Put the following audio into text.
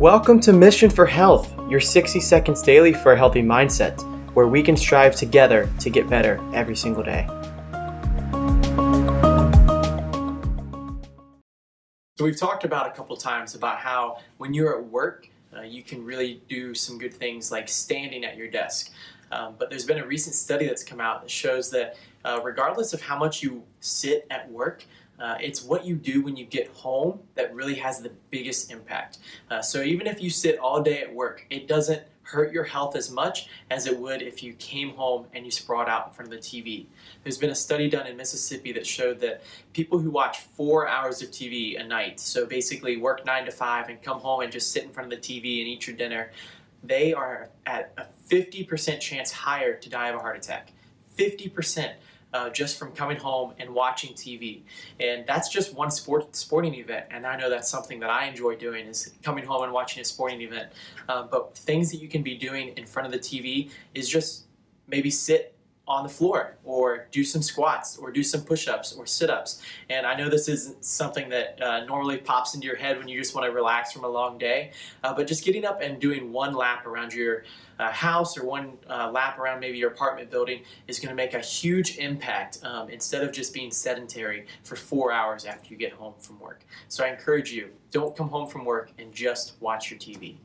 Welcome to Mission for Health, your 60 seconds daily for a healthy mindset, where we can strive together to get better every single day. So, we've talked about a couple times about how when you're at work, uh, you can really do some good things like standing at your desk. Um, but there's been a recent study that's come out that shows that uh, regardless of how much you sit at work, uh, it's what you do when you get home that really has the biggest impact. Uh, so even if you sit all day at work, it doesn't hurt your health as much as it would if you came home and you sprawled out in front of the TV. There's been a study done in Mississippi that showed that people who watch four hours of TV a night, so basically work nine to five and come home and just sit in front of the TV and eat your dinner, they are at a 50% chance higher to die of a heart attack. 50% uh, just from coming home and watching TV. And that's just one sport sporting event. And I know that's something that I enjoy doing is coming home and watching a sporting event. Uh, but things that you can be doing in front of the TV is just maybe sit on the floor or do some squats or do some push-ups or sit-ups. And i know this isn't something that uh, normally pops into your head when you just want to relax from a long day uh, but just getting up and doing one lap around your uh, house or one uh, lap around maybe your apartment building is going to make a huge impact um, instead of just being sedentary for four hours after you get home from work. So i encourage you don't come home from work and just watch your tv